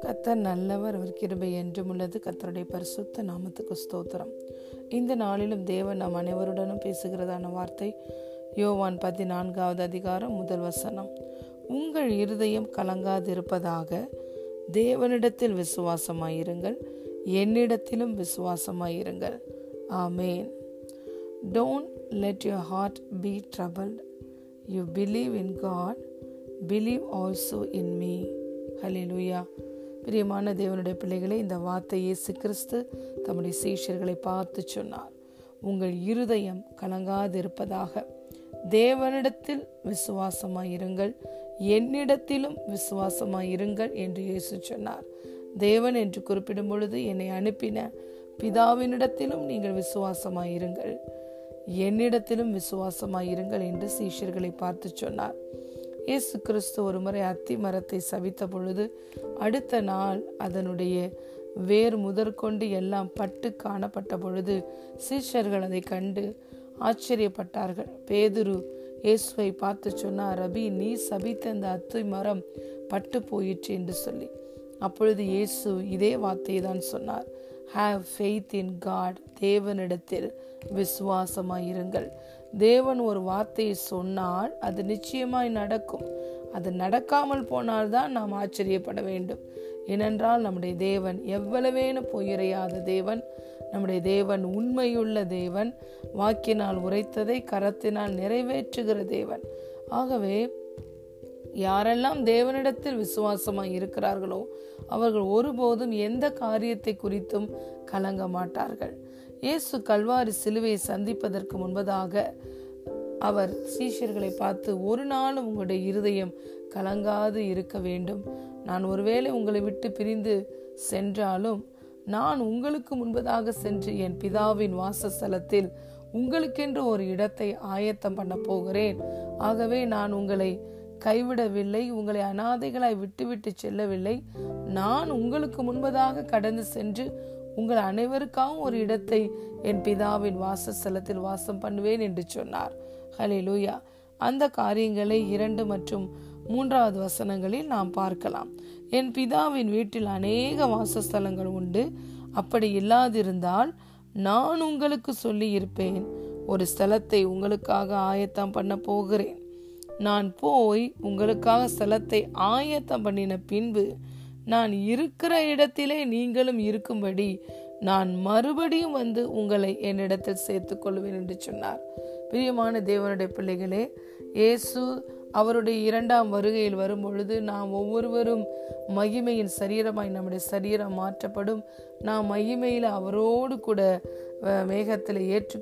கத்தர் நல்லவர் அவர் கிருபை என்றும் உள்ளது. கத்தருடைய பரிசுத்த நாமத்துக்கு ஸ்தோத்திரம். இந்த நாளிலும் தேவன் நாம் அனைவருடனும் பேசுகிறதான வார்த்தை யோவான் பதினான்காவது அதிகாரம் முதல் வசனம். உங்கள் இருதயம் கலங்காதிருப்பதாக தேவனிடத்தில் விசுவாசமாயிருங்கள். என்னிடத்திலும் விசுவாசமாயிருங்கள். ஆமேன். Don't let your heart be troubled you believe in God believe also in me hallelujah பிரியமான தேவனுடைய பிள்ளைகளை இந்த வார்த்தை இயேசு கிறிஸ்து தம்முடைய சீஷர்களை பார்த்து சொன்னார். உங்கள் இருதயம் கலங்காதிருப்பதாக. தேவனிடத்தில் விசுவாசமாயிருங்கள் என்னிடத்திலும் விசுவாசமாயிருங்கள் என்று இயேசு சொன்னார். தேவன் என்று குறிப்பிடும் பொழுது என்னை அனுப்பின பிதாவினிடத்திலும் நீங்கள் விசுவாசமாயிருங்கள் என்னிடத்திலும் விசுவாசமாயிருங்கள் என்று சீஷர்களை பார்த்து சொன்னார். இயேசு கிறிஸ்து ஒரு முறை அத்தி மரத்தை சவித்த பொழுது அடுத்த நாள் அதனுடைய வேர் முதற்கொண்டு எல்லாம் பட்டு காணப்பட்ட பொழுது சீஷர்கள் அதை கண்டு ஆச்சரியப்பட்டார்கள். பேதுரு இயேசுவை பார்த்து சொன்னார் ரபி நீ சபித்த அந்த அத்தி மரம் பட்டு போயிற்று என்று சொல்லி. அப்பொழுது இயேசு இதே வார்த்தையை தான் சொன்னார் ஹாவ் ஃபெய்த் இன் காட் தேவனிடத்தில் விசுவாசமாயிருங்கள். தேவன் ஒரு வார்த்தையை சொன்னால் அது நிச்சயமாய் நடக்கும். அது நடக்காமல் போனால்தான் நாம் ஆச்சரியப்பட வேண்டும். ஏனென்றால் நம்முடைய தேவன் எவ்வளவேனு பொய்யறையாத தேவன். நம்முடைய தேவன் உண்மையுள்ள தேவன். வாக்கினால் உரைத்ததை கரத்தினால் நிறைவேற்றுகிற தேவன். ஆகவே யாரெல்லாம் தேவனிடத்தில் விசுவாசமாய் இருக்கிறார்களோ அவர்கள் ஒருபோதும் எந்த காரியத்தை குறித்தும் கலங்க மாட்டார்கள். இயேசு கல்வாரி சிலுவையை சந்திப்பதற்கு முன்பதாக அவர் சீஷர்களை பார்த்து ஒரு நாளும் உங்களுடைய இருதயம் கலங்காது இருக்க வேண்டும். நான் ஒருவேளை உங்களை விட்டு பிரிந்து சென்றாலும் நான் உங்களுக்கு முன்பதாக சென்று என் பிதாவின் வாசஸ்தலத்தில் உங்களுக்கென்று ஒரு இடத்தை ஆயத்தம் பண்ண போகிறேன். ஆகவே நான் உங்களை கைவிடவில்லை உங்களை அனாதைகளாய் விட்டுவிட்டு செல்லவில்லை. நான் உங்களுக்கு முன்பதாக கடந்து சென்று உங்கள் அனைவருக்காகவும் ஒரு இடத்தை என் பிதாவின் வாசஸ்தலத்தில் வாசம் பண்ணுவேன் என்று சொன்னார். ஹலே லூயா அந்த காரியங்களை இரண்டு மற்றும் மூன்றாவது வசனங்களில் நாம் பார்க்கலாம். என் பிதாவின் வீட்டில் அநேக வாசஸ்தலங்கள் உண்டு. அப்படி இல்லாதிருந்தால் நான் உங்களுக்கு சொல்லி இருப்பேன் ஒரு ஸ்தலத்தை உங்களுக்காக ஆயத்தம் பண்ண போகிறேன். நான் போய் உங்களுக்காக ஸ்தலத்தை ஆயத்தம் பண்ணின பின்பு நான் இருக்கிற இடத்திலே நீங்களும் இருக்கும்படி நான் மறுபடியும் வந்து உங்களை என்னிடத்தில் சேர்த்துக் கொள்வேன் என்று சொன்னார். பிரியமான தேவனுடைய பிள்ளைகளே இயேசு அவருடைய இரண்டாம் வருகையில் வரும்பொழுது நாம் ஒவ்வொருவரும் மகிமையின் சரீரமாய் நம்முடைய சரீரம் மாற்றப்படும். நாம் மகிமையில் அவரோடு கூட மேகத்தில் ஏற்று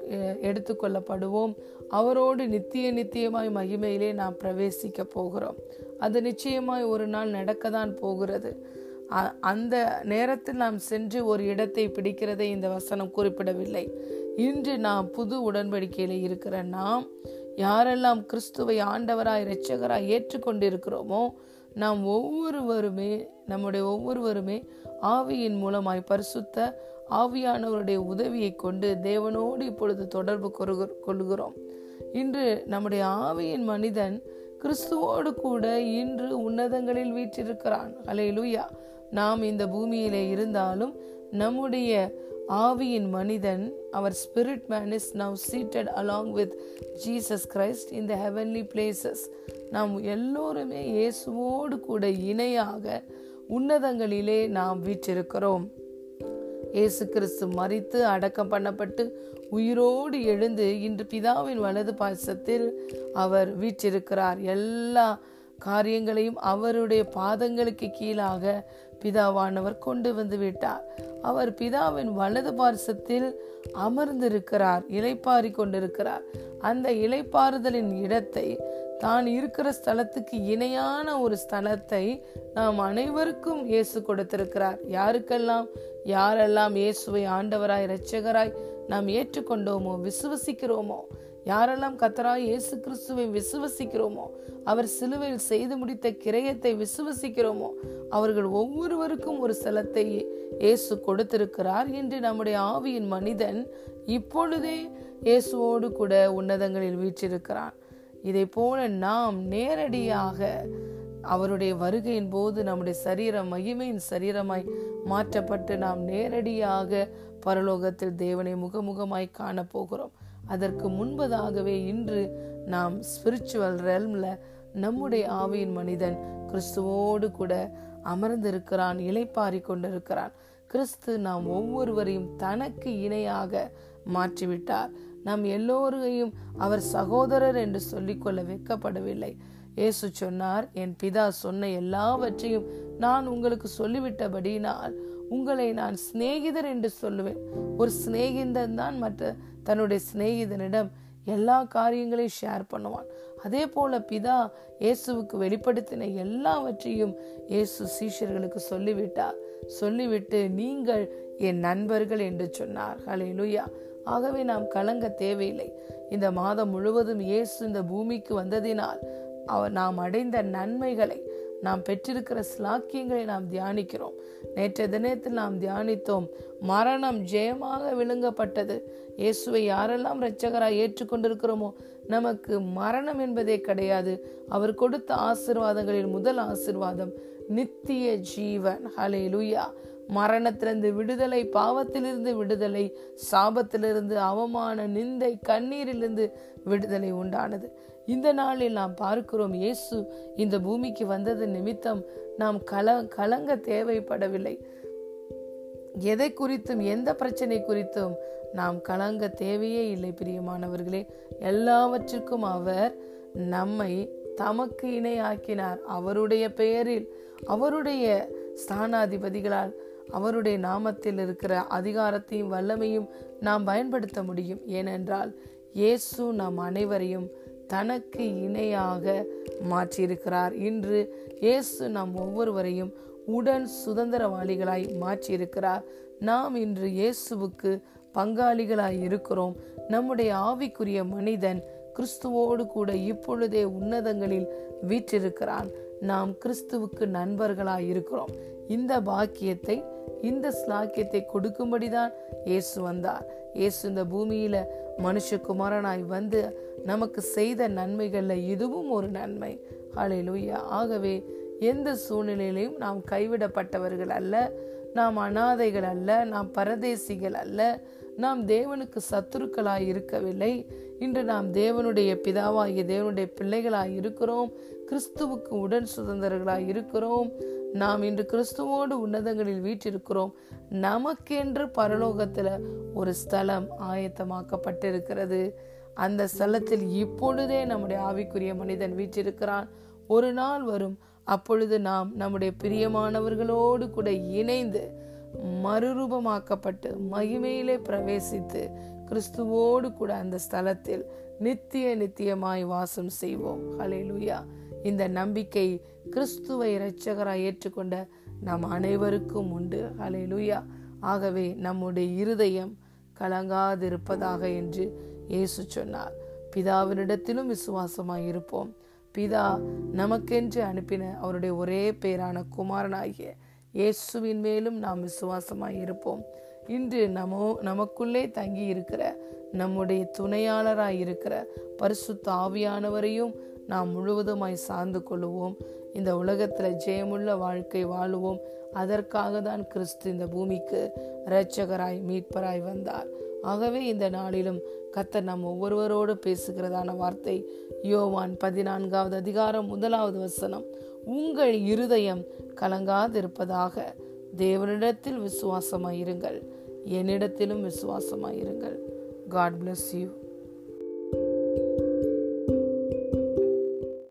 எடுத்துக்கொள்ளப்படுவோம் அவரோடு நித்திய நித்தியமாய் மகிமையிலே நாம் பிரவேசிக்க போகிறோம். அது நிச்சயமாய் ஒரு நாள் நடக்கத்தான் போகிறது. அந்த நேரத்தில் நாம் சென்று ஒரு இடத்தை பிடிக்கிறதை இந்த வசனம் குறிப்பிடவில்லை. இன்று நாம் புது உடன்படிக்கையில் இருக்கிற நாம் யாரெல்லாம் கிறிஸ்துவை ஆண்டவராய் இரட்சகராய் ஏற்றுக்கொண்டிருக்கிறோமோ நாம் ஒவ்வொருவருமே நம்முடைய ஒவ்வொருவருமே ஆவியின் மூலமாய் பரிசுத்த ஆவியானவருடைய உதவியை கொண்டு தேவனோடு இப்பொழுது தொடர்பு கொள்கிறோம் இன்று நம்முடைய ஆவியின் மனிதன் கிறிஸ்துவோடு கூட இன்று உன்னதங்களில் வீற்றிருக்கிறான். அலை லூயா நாம் இந்த பூமியிலே இருந்தாலும் நம்முடைய ஆவியின் மனிதன் அவர் spirit man is now seated along with Jesus Christ in the heavenly places நாம் எல்லோருமே இயேசுவோடு கூட இணையாக உன்னதங்களிலே நாம் வீற்றிருக்கிறோம். இயேசு கிறிஸ்து மறித்து அடக்கம் பண்ணப்பட்டு உயிரோடு எழுந்து இன்று பிதாவின் வலது பாசத்தில் அவர் வீற்றிருக்கிறார். எல்லா காரியங்களையும் அவருடைய பாதங்களுக்கு கீழாக பிதாவானவர் கொண்டு வந்து விட்டார். அவர் பிதாவின் வலது பார்சத்தில் அமர்ந்திருக்கிறார் இலைப்பாரி கொண்டிருக்கிறார். அந்த இலைப்பாறுதலின் இடத்தை தான் இருக்கிற ஸ்தலத்துக்கு இணையான ஒரு ஸ்தலத்தை நாம் அனைவருக்கும் இயேசு கொடுத்திருக்கிறார். யாருக்கெல்லாம் யாரெல்லாம் இயேசுவை ஆண்டவராய் இரட்சகராய் நாம் ஏற்றுக்கொண்டோமோ விசுவசிக்கிறோமோ யாரெல்லாம் கத்தராய் இயேசு கிறிஸ்துவை விசுவசிக்கிறோமோ அவர் சிலுவையில் செய்து முடித்த கிரயத்தை விசுவசிக்கிறோமோ அவர்கள் ஒவ்வொருவருக்கும் ஒரு செலத்தை இயேசு கொடுத்திருக்கிறார் என்று நம்முடைய ஆவியின் மனிதன் இப்பொழுதே இயேசுவோடு கூட உன்னதங்களில் வீற்றிருக்கிறான். இதை போல நாம் நேரடியாக அவருடைய வருகையின் போது நம்முடைய சரீரம் மகிமையின் சரீரமாய் மாற்றப்பட்டு நாம் நேரடியாக பரலோகத்தில் தேவனை முகமுகமாய் காணப்போகிறோம் அதற்கு முன்பதாகவே இன்று நாம் ஸ்பிரிச்சுவல் ரெல்ம்ல நம்முடைய ஆவியின் மனிதன் கிறிஸ்துவோடு கூட அமர்ந்திருக்கிறான் இலைப்பாரி கொண்டிருக்கிறான். கிறிஸ்து நாம் ஒவ்வொருவரையும் தனக்கு இணையாக மாற்றிவிட்டார். நாம் எல்லோரையும் அவர் சகோதரர் என்று சொல்லிக்கொள்ள வைக்கப்படவில்லை இயேசு சொன்னார் என் பிதா சொன்ன எல்லாவற்றையும் நான் உங்களுக்கு சொல்லிவிட்டபடினால் உங்களை நான் சிநேகிதர் என்று சொல்லுவேன். ஒரு சிநேகிதன் தான் மற்ற தன்னுடைய சிநேகிதனிடம் எல்லா காரியங்களையும் ஷேர் பண்ணுவான். அதே போல பிதா இயேசுவுக்கு வெளிப்படுத்தின எல்லாவற்றையும் இயேசு சீஷர்களுக்கு சொல்லிவிட்டார். சொல்லிவிட்டு நீங்கள் என் நண்பர்கள் என்று சொன்னார். ஹலே லுயா ஆகவே நாம் கலங்க தேவையில்லை. இந்த மாதம் முழுவதும் இயேசு இந்த பூமிக்கு வந்ததினால் அவர் நாம் அடைந்த நன்மைகளை நாம் பெற்றிருக்கிற ஸ்லாக்கியங்களை நாம் தியானிக்கிறோம். நேற்றைய தினத்தில் நாம் தியானித்தோம் மரணம் ஜெயமாக விழுங்கப்பட்டது. இயேசுவை யாரெல்லாம் இரட்சகராக ஏற்றுக்கொண்டிருக்கிறோமோ நமக்கு மரணம் என்பதே கிடையாது. அவர் கொடுத்த ஆசிர்வாதங்களில் முதல் ஆசிர்வாதம் நித்திய ஜீவன். ஹலே லுயா மரணத்திலிருந்து விடுதலை பாவத்திலிருந்து விடுதலை சாபத்திலிருந்து அவமான நிந்தை கண்ணீரிலிருந்து விடுதலை உண்டானது. இந்த நாளில் நாம் பார்க்கிறோம் இயேசு இந்த பூமிக்கு வந்தது நிமித்தம் நாம் கல கலங்க தேவைப்படவில்லை. எதை குறித்தும் எந்த பிரச்சனை குறித்தும் நாம் கலங்க தேவையே இல்லை பிரியமானவர்களே. எல்லாவற்றுக்கும் அவர் நம்மை தமக்கு இணையாக்கினார். அவருடைய பெயரில் அவருடைய ஸ்தானாதிபதிகளால் அவருடைய நாமத்தில் இருக்கிற அதிகாரத்தையும் வல்லமையும் நாம் பயன்படுத்த முடியும். ஏனென்றால் இயேசு நம் அனைவரையும் தனக்கு இணையாக மாற்றியிருக்கிறார். இன்று இயேசு நம் ஒவ்வொருவரையும் உடன் சுதந்திரவாளிகளாய் மாற்றியிருக்கிறார். நாம் இன்று இயேசுவுக்கு பங்காளிகளாய் இருக்கிறோம். நம்முடைய ஆவிக்குரிய மனிதன் கிறிஸ்துவோடு கூட இப்பொழுதே உன்னதங்களில் வீற்றிருக்கிறான். நாம் கிறிஸ்துவுக்கு நண்பர்களாய் இருக்கிறோம். இந்த பாக்கியத்தை இந்த ஸ்லாக்கியத்தை கொடுக்கும்படிதான் இயேசு வந்தார். இயேசு இந்த பூமியில மனுஷகுமாரனாய் வந்து நமக்கு செய்த நன்மைகள்ல இதுவும் ஒரு நன்மை. ஹalleluya. ஆகவே எந்த சூழ்நிலையிலையும் நாம் கைவிடப்பட்டவர்கள் அல்ல. நாம் அனாதைகள் அல்ல. நாம் பரதேசிகள் அல்ல. நாம் தேவனுக்கு சத்துருக்களாய் இருக்கவில்லை. இன்று நாம் தேவனுடைய பிதாவாகிய தேவனுடைய பிள்ளைகளாய் இருக்கிறோம். கிறிஸ்துவுக்கு உடன் சுதந்திரர்களாய் இருக்கிறோம். நாம் இன்று கிறிஸ்துவோடு உன்னதங்களில் வீற்றிருக்கிறோம். நமக்கென்று பரலோகத்துல ஒரு ஸ்தலம் ஆயத்தமாக்கப்பட்டிருக்கிறது. அந்த ஸ்தலத்தில் இப்பொழுதே நம்முடைய ஆவிக்குரிய மனிதன் வீற்றிருக்கிறான். ஒரு நாள் வரும். அப்பொழுது நாம் நம்முடைய பிரியமானவர்களோடு கூட இணைந்து மறுரூபமாக்கப்பட்டு மகிமையிலே பிரவேசித்து கிறிஸ்துவோடு கூட அந்த ஸ்தலத்தில் நித்திய நித்தியமாய் வாசம் செய்வோம். ஹலேலுயா இந்த நம்பிக்கை கிறிஸ்துவை இரட்சகராய் ஏற்றுக்கொண்ட நம் அனைவருக்கும் உண்டு. ஹலேலுயா ஆகவே நம்முடைய இருதயம் கலங்காதிருப்பதாக என்று இயேசு சொன்னார். பிதாவினிடத்திலும் விசுவாசமாய் இருப்போம். பிதா நமக்கென்று அனுப்பின அவருடைய ஒரே பேரான குமாரனாகிய இயேசுவின் மேலும் நாம் விசுவாசமாய் இருப்போம். இன்று நமோ நமக்குள்ளே தங்கி இருக்கிற நம்முடைய துணையாளராய் இருக்கிற பரிசுத்த ஆவியானவரையும் நாம் முழுவதுமாய் சார்ந்து கொள்ளுவோம். இந்த உலகத்தில் ஜெயமுள்ள வாழ்க்கை வாழுவோம். அதற்காக தான் கிறிஸ்து இந்த பூமிக்கு இரட்சகராய் மீட்பராய் வந்தார். ஆகவே இந்த நாளிலும் கத்தர் நம் ஒவ்வொருவரோடு பேசுகிறதான வார்த்தை யோவான் பதினான்காவது அதிகாரம் முதலாவது வசனம் உங்கள் இருதயம் கலங்காதிருப்பதாக தேவனிடத்தில் விசுவாசமாயிருங்கள். என்னிடத்திலும் விசுவாசமாயிருங்கள். God bless you